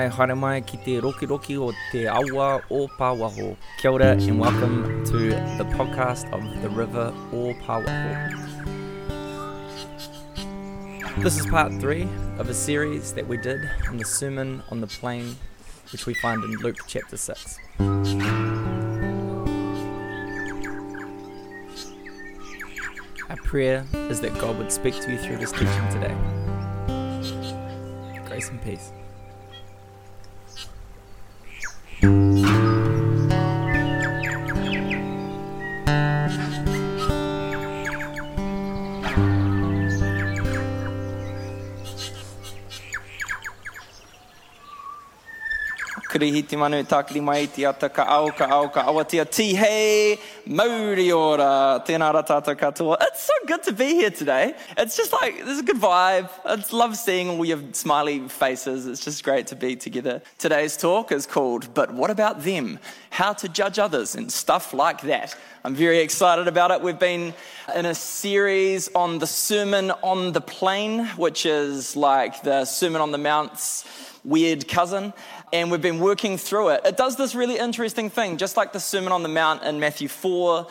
Mai haere mai ki te roki roki o te awa o Pāwaho. Kia ora and welcome to the podcast of The River o Pāwaho. This is part three of a series that we did on the Sermon on the Plain, which we find in Luke chapter 6. Our prayer is that God would speak to you through this teaching today. Grace and peace. Kirihiti manu tākiri mai te ata ka au ka au ka awatia tihei mauri ora. Tēnā tātou katoa. It's good to be here today. It's just like, there's a good vibe. I love seeing all your smiley faces. It's just great to be together. Today's talk is called, But What About Them? How to Judge Others and stuff like that. I'm very excited about it. We've been in a series on the Sermon on the Plain, which is like the Sermon on the Mount's weird cousin and we've been working through it. It does this really interesting thing, just like the Sermon on the Mount in Matthew 4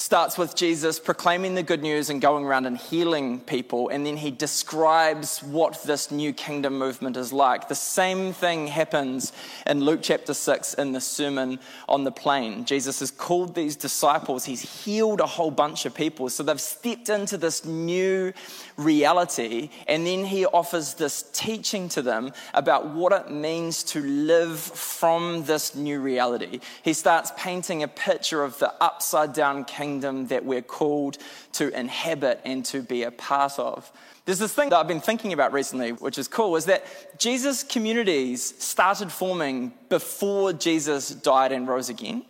starts with Jesus proclaiming the good news and going around and healing people, and then he describes what this new kingdom movement is like. The same thing happens in Luke chapter 6 in the Sermon on the Plain. Jesus has called these disciples, he's healed a whole bunch of people, so they've stepped into this new reality, and then he offers this teaching to them about what it means to live from this new reality. He starts painting a picture of the upside down kingdom kingdom that we're called to inhabit and to be a part of. There's this thing that I've been thinking about recently, which is cool, is that Jesus communities started forming before Jesus died and rose again.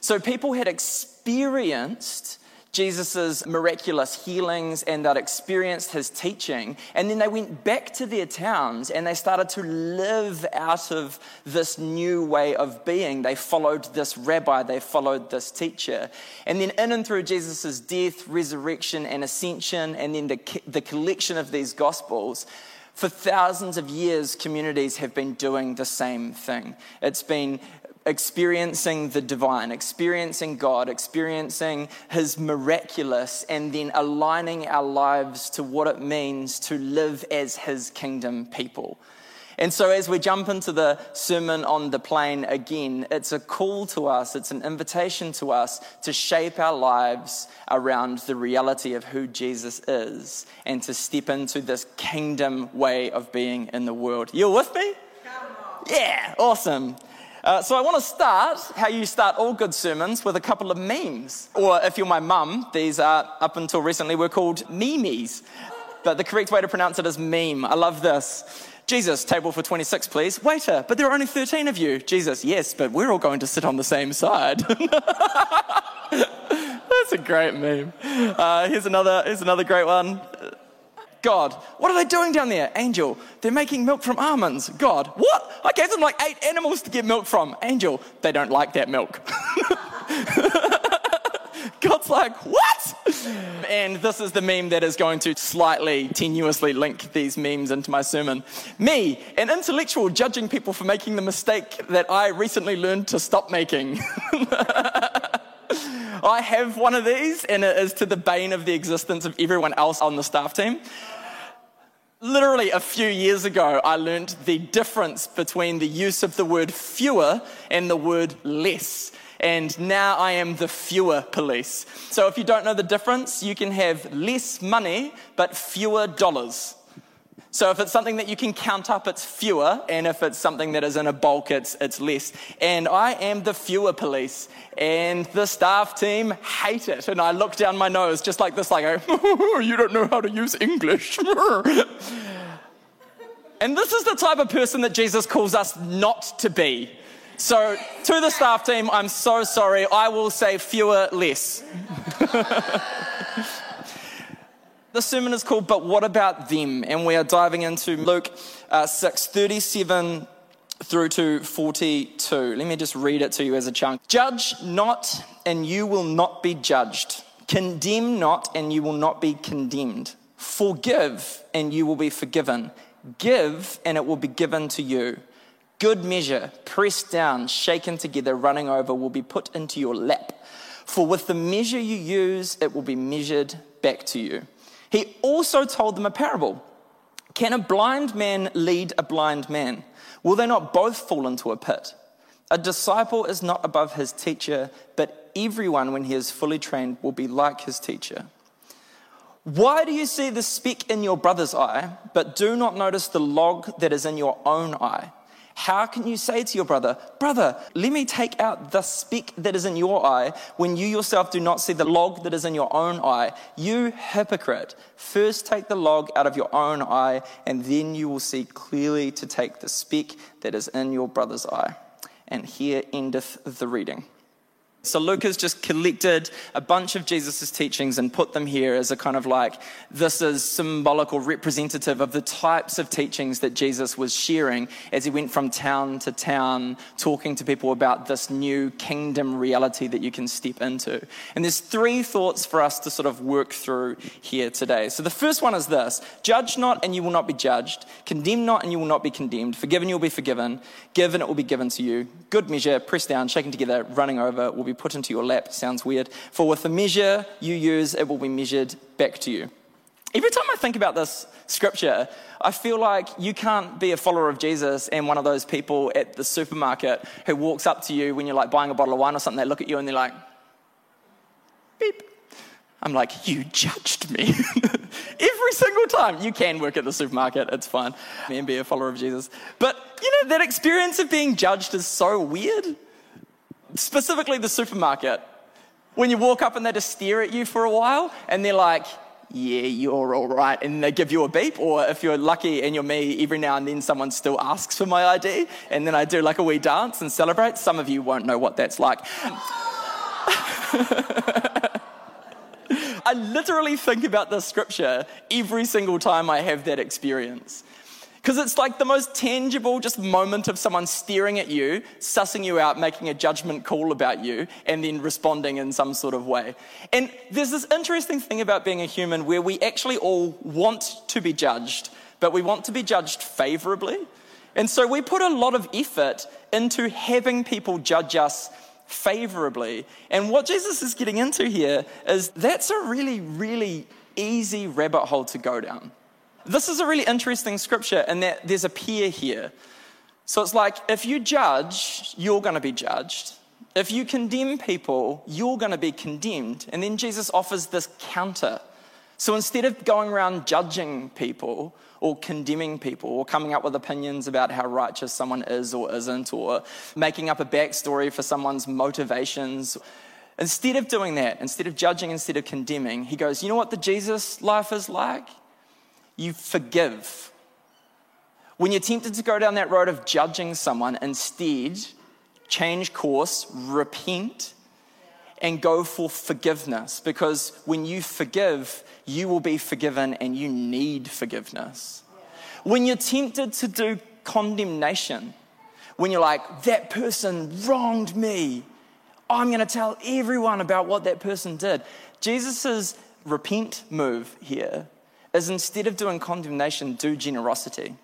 So people had experienced Jesus' miraculous healings and they'd experienced his teaching. And then they went back to their towns and they started to live out of this new way of being. They followed this rabbi, they followed this teacher. And then, in and through Jesus' death, resurrection, and ascension, and then the, the collection of these gospels, for thousands of years, communities have been doing the same thing. It's been experiencing the divine, experiencing God, experiencing His miraculous, and then aligning our lives to what it means to live as His kingdom people. And so, as we jump into the Sermon on the Plain again, it's a call to us, it's an invitation to us to shape our lives around the reality of who Jesus is and to step into this kingdom way of being in the world. You're with me? Yeah, awesome. Uh, so I want to start how you start all good sermons with a couple of memes. Or if you're my mum, these are up until recently were called memes. But the correct way to pronounce it is meme. I love this. Jesus, table for 26, please. Waiter, but there are only 13 of you. Jesus, yes, but we're all going to sit on the same side. That's a great meme. Uh, here's, another, here's another great one. God, what are they doing down there? Angel, they're making milk from almonds. God, what? I gave them like eight animals to get milk from. Angel, they don't like that milk. God's like, what? And this is the meme that is going to slightly tenuously link these memes into my sermon. Me, an intellectual judging people for making the mistake that I recently learned to stop making. I have one of these, and it is to the bane of the existence of everyone else on the staff team. Literally a few years ago, I learned the difference between the use of the word fewer and the word less. And now I am the fewer police. So if you don't know the difference, you can have less money but fewer dollars. So if it's something that you can count up, it's fewer, and if it's something that is in a bulk, it's, it's less. And I am the fewer police, and the staff team hate it. And I look down my nose just like this, like, oh, you don't know how to use English. and this is the type of person that Jesus calls us not to be. So to the staff team, I'm so sorry. I will say fewer, less. The sermon is called But What About Them? And we are diving into Luke uh, 6 37 through to 42. Let me just read it to you as a chunk. Judge not, and you will not be judged. Condemn not, and you will not be condemned. Forgive, and you will be forgiven. Give, and it will be given to you. Good measure, pressed down, shaken together, running over, will be put into your lap. For with the measure you use, it will be measured back to you. He also told them a parable. Can a blind man lead a blind man? Will they not both fall into a pit? A disciple is not above his teacher, but everyone, when he is fully trained, will be like his teacher. Why do you see the speck in your brother's eye, but do not notice the log that is in your own eye? How can you say to your brother, Brother, let me take out the speck that is in your eye when you yourself do not see the log that is in your own eye? You hypocrite. First take the log out of your own eye, and then you will see clearly to take the speck that is in your brother's eye. And here endeth the reading. So Luke has just collected a bunch of Jesus' teachings and put them here as a kind of like, this is symbolic or representative of the types of teachings that Jesus was sharing as he went from town to town, talking to people about this new kingdom reality that you can step into. And there's three thoughts for us to sort of work through here today. So the first one is this judge not and you will not be judged, condemn not and you will not be condemned, forgiven you will be forgiven, given it will be given to you. Good measure, pressed down, shaken together, running over will be put into your lap. Sounds weird. For with the measure you use, it will be measured back to you. Every time I think about this scripture, I feel like you can't be a follower of Jesus and one of those people at the supermarket who walks up to you when you're like buying a bottle of wine or something. They look at you and they're like, beep. I'm like, you judged me. Every single time. You can work at the supermarket, it's fine. And be a follower of Jesus. But, you know, that experience of being judged is so weird specifically the supermarket, when you walk up and they just stare at you for a while and they're like, yeah, you're all right. And they give you a beep. Or if you're lucky and you're me, every now and then someone still asks for my ID. And then I do like a wee dance and celebrate. Some of you won't know what that's like. I literally think about this scripture every single time I have that experience. Because it's like the most tangible just moment of someone staring at you, sussing you out, making a judgment call about you, and then responding in some sort of way. And there's this interesting thing about being a human where we actually all want to be judged, but we want to be judged favorably. And so we put a lot of effort into having people judge us favorably. And what Jesus is getting into here is that's a really, really easy rabbit hole to go down. This is a really interesting scripture in that there's a peer here. So it's like if you judge, you're going to be judged. If you condemn people, you're going to be condemned. And then Jesus offers this counter. So instead of going around judging people or condemning people or coming up with opinions about how righteous someone is or isn't or making up a backstory for someone's motivations, instead of doing that, instead of judging, instead of condemning, he goes, You know what the Jesus life is like? You forgive. When you're tempted to go down that road of judging someone, instead, change course, repent, and go for forgiveness. Because when you forgive, you will be forgiven and you need forgiveness. When you're tempted to do condemnation, when you're like, that person wronged me, I'm going to tell everyone about what that person did. Jesus' repent move here is instead of doing condemnation, do generosity.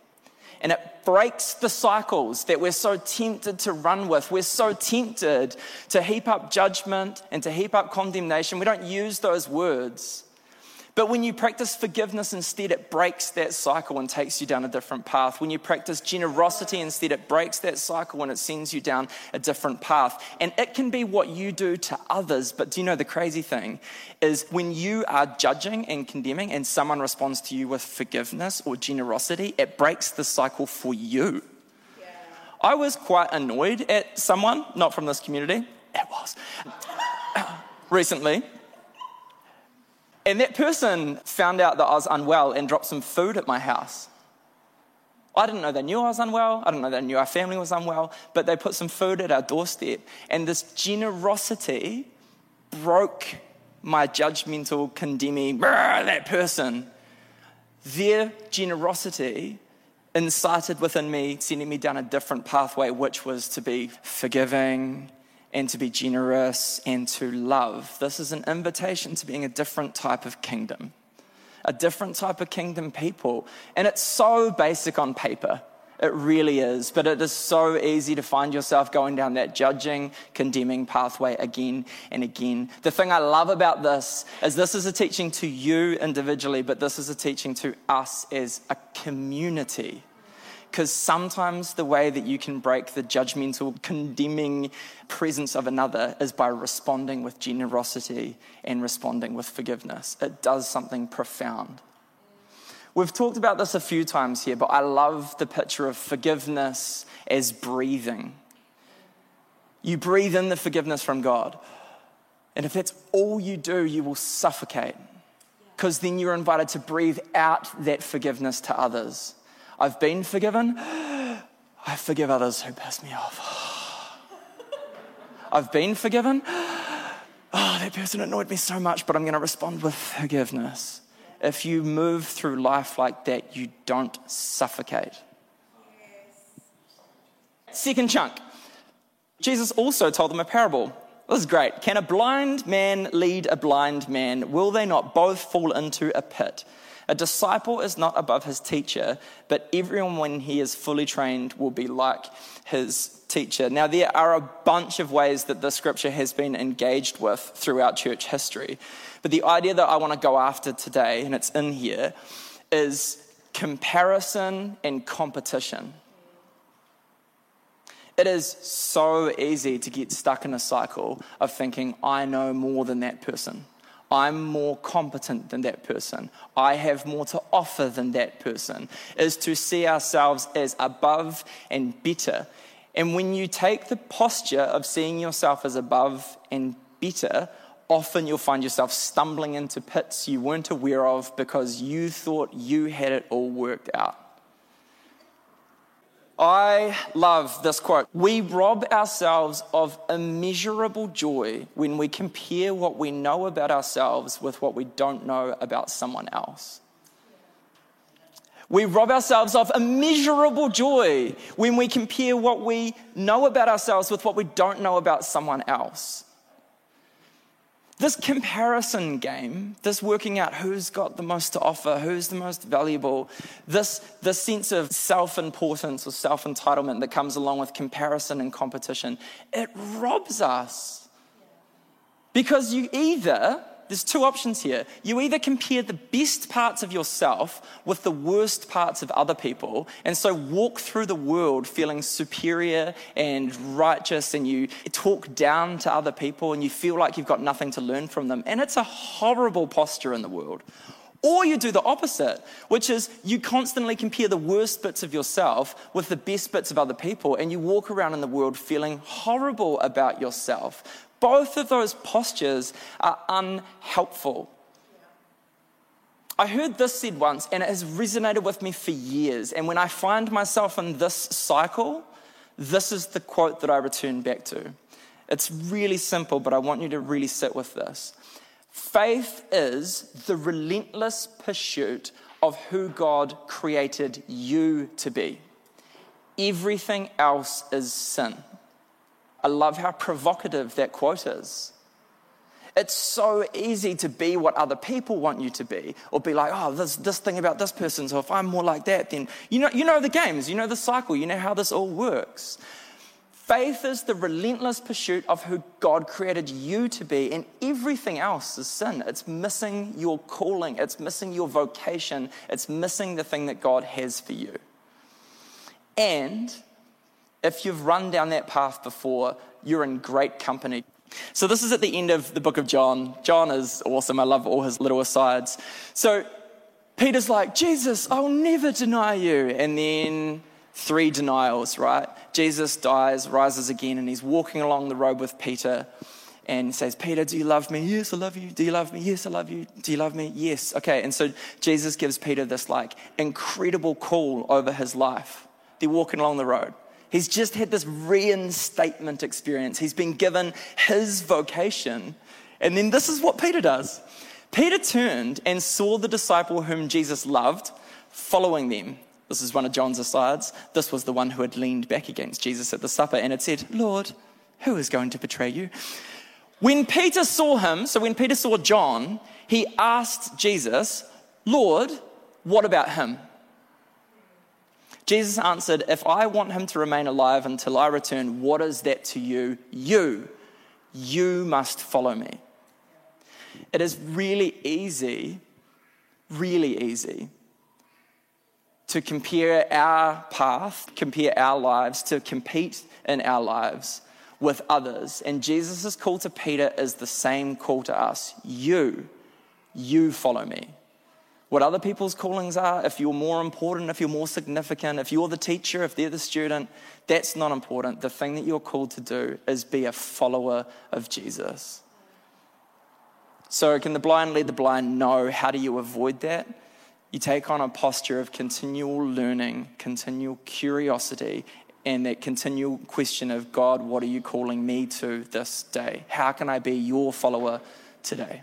And it breaks the cycles that we're so tempted to run with. We're so tempted to heap up judgment and to heap up condemnation. We don't use those words. But when you practice forgiveness instead, it breaks that cycle and takes you down a different path. When you practice generosity instead, it breaks that cycle and it sends you down a different path. And it can be what you do to others. But do you know the crazy thing is when you are judging and condemning and someone responds to you with forgiveness or generosity, it breaks the cycle for you. Yeah. I was quite annoyed at someone, not from this community, it was, recently and that person found out that I was unwell and dropped some food at my house. I didn't know they knew I was unwell. I didn't know they knew our family was unwell, but they put some food at our doorstep. And this generosity broke my judgmental, condemning, that person. Their generosity incited within me, sending me down a different pathway, which was to be forgiving and to be generous and to love. This is an invitation to being a different type of kingdom, a different type of kingdom people. And it's so basic on paper. It really is. But it is so easy to find yourself going down that judging, condemning pathway again and again. The thing I love about this is this is a teaching to you individually, but this is a teaching to us as a community. Because sometimes the way that you can break the judgmental, condemning presence of another is by responding with generosity and responding with forgiveness. It does something profound. We've talked about this a few times here, but I love the picture of forgiveness as breathing. You breathe in the forgiveness from God. And if that's all you do, you will suffocate. Because then you're invited to breathe out that forgiveness to others. I've been forgiven. I forgive others who piss me off. I've been forgiven. Oh, that person annoyed me so much, but I'm going to respond with forgiveness. If you move through life like that, you don't suffocate. Second chunk. Jesus also told them a parable. This is great. Can a blind man lead a blind man? Will they not both fall into a pit? A disciple is not above his teacher, but everyone, when he is fully trained, will be like his teacher. Now, there are a bunch of ways that the scripture has been engaged with throughout church history. But the idea that I want to go after today, and it's in here, is comparison and competition. It is so easy to get stuck in a cycle of thinking, I know more than that person. I'm more competent than that person. I have more to offer than that person, is to see ourselves as above and better. And when you take the posture of seeing yourself as above and better, often you'll find yourself stumbling into pits you weren't aware of because you thought you had it all worked out. I love this quote. We rob ourselves of immeasurable joy when we compare what we know about ourselves with what we don't know about someone else. We rob ourselves of immeasurable joy when we compare what we know about ourselves with what we don't know about someone else. This comparison game, this working out who's got the most to offer, who's the most valuable, this, this sense of self importance or self entitlement that comes along with comparison and competition, it robs us. Because you either there's two options here. You either compare the best parts of yourself with the worst parts of other people, and so walk through the world feeling superior and righteous, and you talk down to other people, and you feel like you've got nothing to learn from them. And it's a horrible posture in the world. Or you do the opposite, which is you constantly compare the worst bits of yourself with the best bits of other people, and you walk around in the world feeling horrible about yourself, both of those postures are unhelpful. I heard this said once, and it has resonated with me for years. And when I find myself in this cycle, this is the quote that I return back to. It's really simple, but I want you to really sit with this. Faith is the relentless pursuit of who God created you to be. Everything else is sin. I love how provocative that quote is. It's so easy to be what other people want you to be, or be like, oh, this, this thing about this person, so if I'm more like that, then you know, you know the games, you know the cycle, you know how this all works. Faith is the relentless pursuit of who God created you to be, and everything else is sin. It's missing your calling, it's missing your vocation, it's missing the thing that God has for you. And if you've run down that path before, you're in great company. So, this is at the end of the book of John. John is awesome. I love all his little asides. So, Peter's like, Jesus, I'll never deny you. And then three denials, right? Jesus dies, rises again, and he's walking along the road with Peter and says, Peter, do you love me? Yes, I love you. Do you love me? Yes, I love you. Do you love me? Yes. Okay. And so Jesus gives Peter this like incredible call over his life. They're walking along the road. He's just had this reinstatement experience. He's been given his vocation. And then this is what Peter does Peter turned and saw the disciple whom Jesus loved following them. This is one of John's asides. This was the one who had leaned back against Jesus at the supper and had said, Lord, who is going to betray you? When Peter saw him, so when Peter saw John, he asked Jesus, Lord, what about him? Jesus answered, If I want him to remain alive until I return, what is that to you? You. You must follow me. It is really easy, really easy to compare our path, compare our lives, to compete in our lives with others. And Jesus' call to Peter is the same call to us You, you follow me what other people's callings are, if you're more important, if you're more significant, if you're the teacher, if they're the student, that's not important. The thing that you're called to do is be a follower of Jesus. So, can the blind lead the blind? No. How do you avoid that? You take on a posture of continual learning, continual curiosity, and that continual question of God, what are you calling me to this day? How can I be your follower today?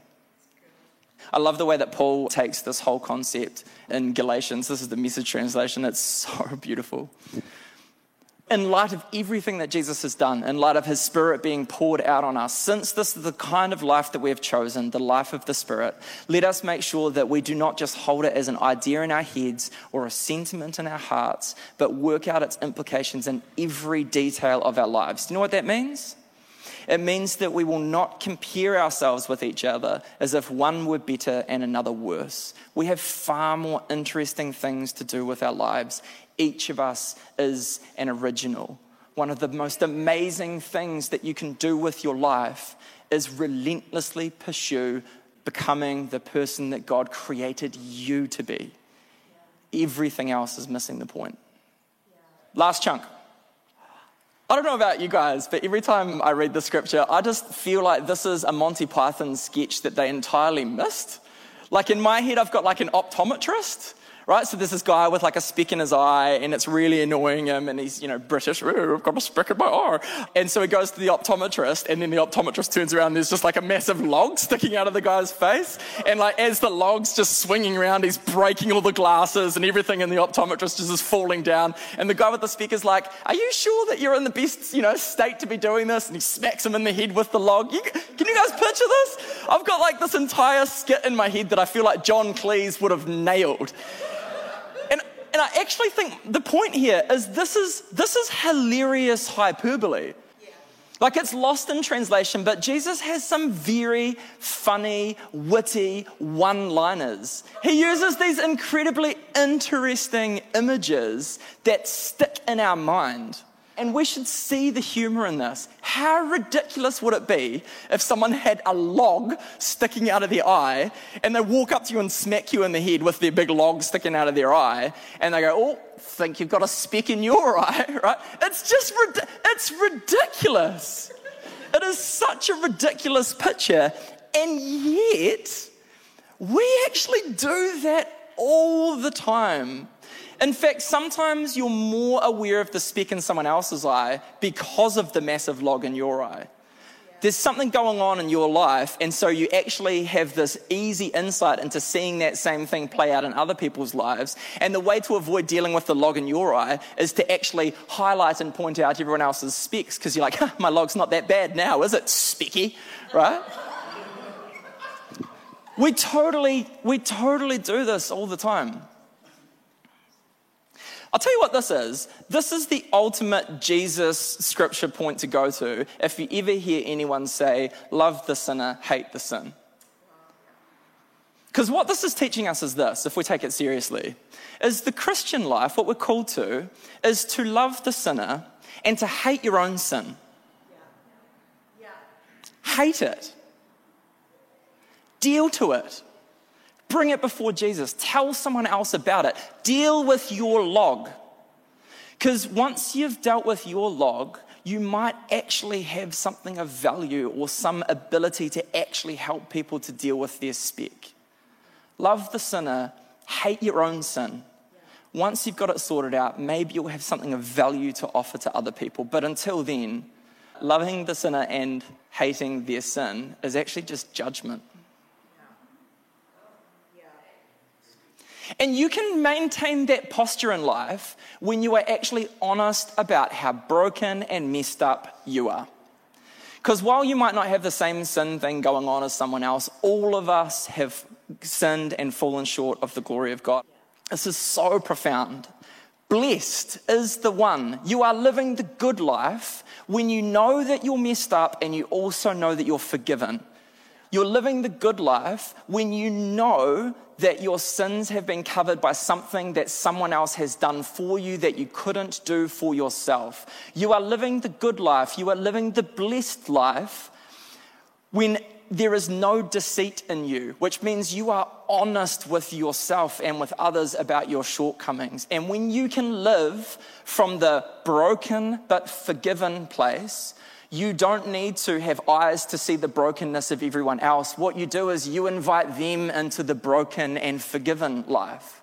I love the way that Paul takes this whole concept in Galatians. This is the message translation, it's so beautiful. In light of everything that Jesus has done, in light of his spirit being poured out on us, since this is the kind of life that we have chosen, the life of the spirit, let us make sure that we do not just hold it as an idea in our heads or a sentiment in our hearts, but work out its implications in every detail of our lives. Do you know what that means? It means that we will not compare ourselves with each other as if one were better and another worse. We have far more interesting things to do with our lives. Each of us is an original. One of the most amazing things that you can do with your life is relentlessly pursue becoming the person that God created you to be. Everything else is missing the point. Last chunk. I don't know about you guys, but every time I read the scripture, I just feel like this is a Monty Python sketch that they entirely missed. Like in my head, I've got like an optometrist right? So there's this guy with like a speck in his eye and it's really annoying him and he's, you know, British, I've got a speck in my eye. And so he goes to the optometrist and then the optometrist turns around and there's just like a massive log sticking out of the guy's face. And like as the log's just swinging around, he's breaking all the glasses and everything and the optometrist just is falling down. And the guy with the speaker's like, are you sure that you're in the best, you know, state to be doing this? And he smacks him in the head with the log. You, can you guys picture this? I've got like this entire skit in my head that I feel like John Cleese would have nailed. And I actually think the point here is this is, this is hilarious hyperbole. Like it's lost in translation, but Jesus has some very funny, witty one liners. He uses these incredibly interesting images that stick in our mind and we should see the humor in this. How ridiculous would it be if someone had a log sticking out of their eye and they walk up to you and smack you in the head with their big log sticking out of their eye and they go, Oh, think you've got a speck in your eye, right? It's just, it's ridiculous. It is such a ridiculous picture. And yet, we actually do that all the time in fact, sometimes you're more aware of the speck in someone else's eye because of the massive log in your eye. There's something going on in your life, and so you actually have this easy insight into seeing that same thing play out in other people's lives. And the way to avoid dealing with the log in your eye is to actually highlight and point out everyone else's specks because you're like, huh, my log's not that bad now, is it, specky? Right? we totally, we totally do this all the time. I'll tell you what this is. This is the ultimate Jesus scripture point to go to if you ever hear anyone say, Love the sinner, hate the sin. Because what this is teaching us is this, if we take it seriously, is the Christian life, what we're called to, is to love the sinner and to hate your own sin. Hate it. Deal to it. Bring it before Jesus. Tell someone else about it. Deal with your log. Because once you've dealt with your log, you might actually have something of value or some ability to actually help people to deal with their speck. Love the sinner, hate your own sin. Once you've got it sorted out, maybe you'll have something of value to offer to other people. But until then, loving the sinner and hating their sin is actually just judgment. And you can maintain that posture in life when you are actually honest about how broken and messed up you are. Because while you might not have the same sin thing going on as someone else, all of us have sinned and fallen short of the glory of God. This is so profound. Blessed is the one. You are living the good life when you know that you're messed up and you also know that you're forgiven. You're living the good life when you know that your sins have been covered by something that someone else has done for you that you couldn't do for yourself. You are living the good life. You are living the blessed life when there is no deceit in you, which means you are honest with yourself and with others about your shortcomings. And when you can live from the broken but forgiven place, you don't need to have eyes to see the brokenness of everyone else. What you do is you invite them into the broken and forgiven life.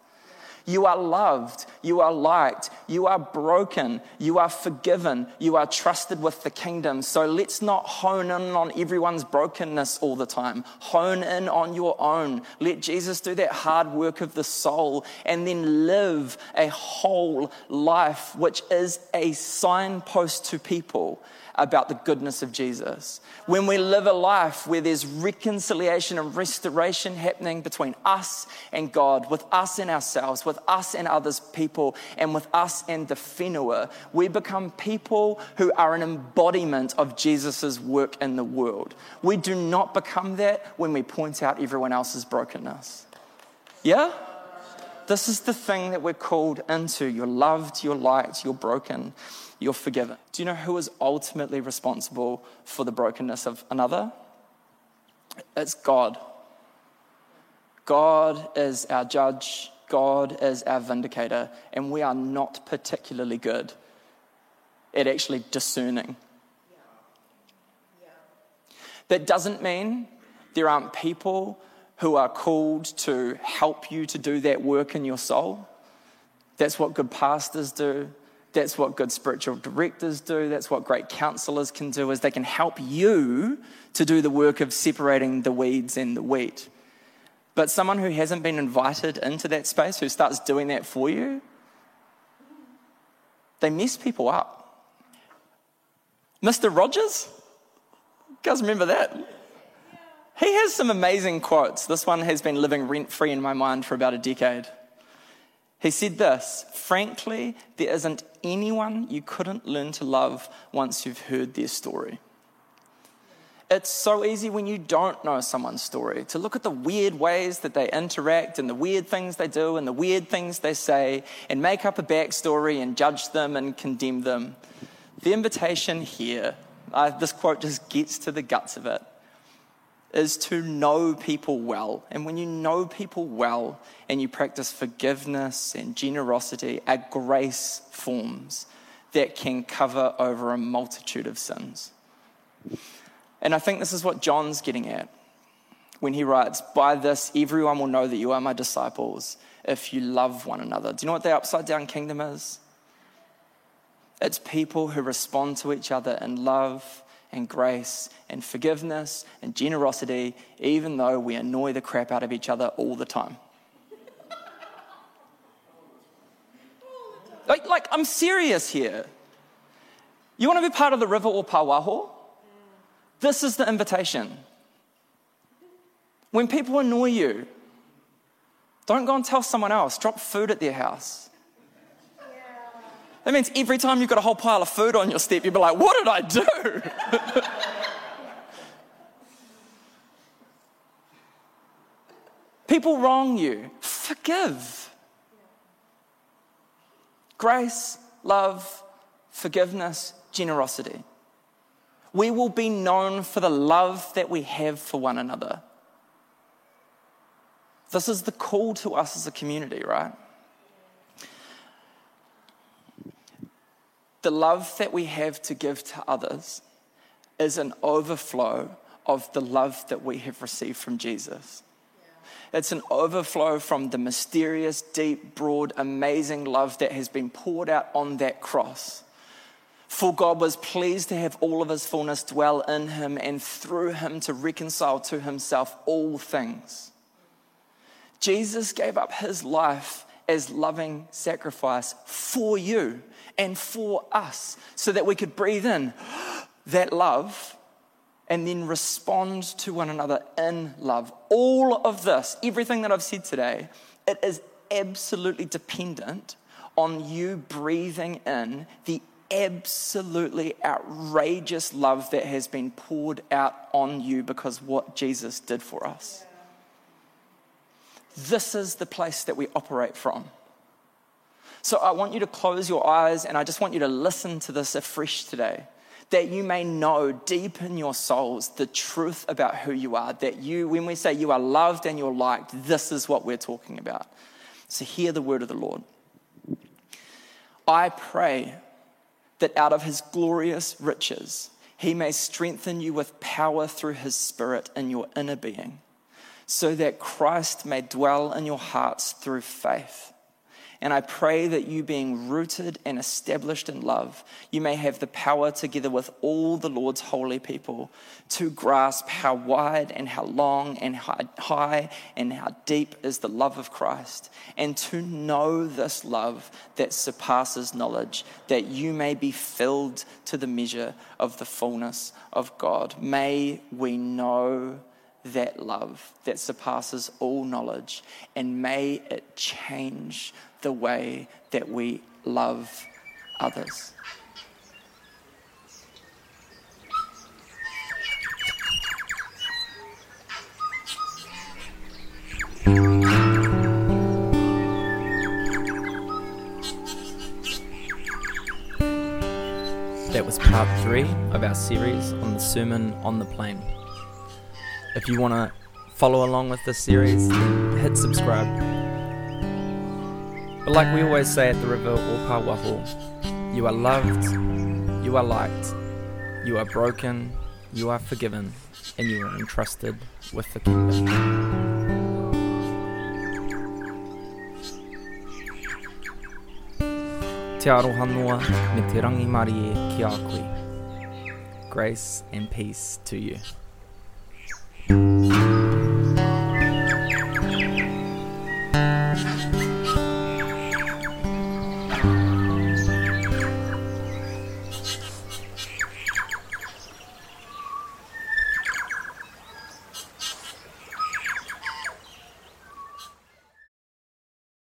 You are loved. You are liked. You are broken. You are forgiven. You are trusted with the kingdom. So let's not hone in on everyone's brokenness all the time. Hone in on your own. Let Jesus do that hard work of the soul and then live a whole life, which is a signpost to people about the goodness of Jesus. When we live a life where there's reconciliation and restoration happening between us and God, with us and ourselves, with us and others people, and with us and the whenua, we become people who are an embodiment of Jesus' work in the world. We do not become that when we point out everyone else's brokenness. Yeah? This is the thing that we're called into. You're loved, you're liked, you're broken you're forgiven. Do you know who is ultimately responsible for the brokenness of another? It's God. God is our judge, God is our vindicator, and we are not particularly good at actually discerning. That doesn't mean there aren't people who are called to help you to do that work in your soul. That's what good pastors do. That's what good spiritual directors do. That's what great counselors can do is they can help you to do the work of separating the weeds and the wheat. But someone who hasn't been invited into that space, who starts doing that for you, they mess people up. Mr. Rogers? You guys remember that? He has some amazing quotes. This one has been living rent free in my mind for about a decade. He said this Frankly, there isn't anyone you couldn't learn to love once you've heard their story. It's so easy when you don't know someone's story to look at the weird ways that they interact and the weird things they do and the weird things they say and make up a backstory and judge them and condemn them. The invitation here, uh, this quote just gets to the guts of it is to know people well. And when you know people well and you practice forgiveness and generosity, are grace forms that can cover over a multitude of sins. And I think this is what John's getting at when he writes, By this, everyone will know that you are my disciples if you love one another. Do you know what the upside down kingdom is? It's people who respond to each other in love and grace and forgiveness and generosity, even though we annoy the crap out of each other all the time. Like, like I'm serious here. You want to be part of the river Ōpāwaho? This is the invitation. When people annoy you, don't go and tell someone else. Drop food at their house. That means every time you've got a whole pile of food on your step, you'll be like, what did I do? People wrong you, forgive. Grace, love, forgiveness, generosity. We will be known for the love that we have for one another. This is the call to us as a community, right? The love that we have to give to others is an overflow of the love that we have received from Jesus. It's an overflow from the mysterious, deep, broad, amazing love that has been poured out on that cross. For God was pleased to have all of his fullness dwell in him and through him to reconcile to himself all things. Jesus gave up his life as loving sacrifice for you and for us so that we could breathe in that love and then respond to one another in love. All of this, everything that I've said today, it is absolutely dependent on you breathing in the absolutely outrageous love that has been poured out on you because what Jesus did for us. This is the place that we operate from. So I want you to close your eyes and I just want you to listen to this afresh today. That you may know deep in your souls the truth about who you are. That you, when we say you are loved and you're liked, this is what we're talking about. So hear the word of the Lord. I pray that out of his glorious riches, he may strengthen you with power through his spirit in your inner being, so that Christ may dwell in your hearts through faith and I pray that you, being rooted and established in love, you may have the power, together with all the Lord's holy people, to grasp how wide and how long and how high and how deep is the love of Christ, and to know this love that surpasses knowledge, that you may be filled to the measure of the fullness of God. May we know that love that surpasses all knowledge, and may it change the way that we love others. That was part three of our series on the Sermon on the Plain. If you want to follow along with this series, hit subscribe but like we always say at the River Ōpāwaho, you are loved, you are liked, you are broken, you are forgiven, and you are entrusted with the kingdom. Te aroha noa me te rangi mari e ki a koe. Grace and peace to you you.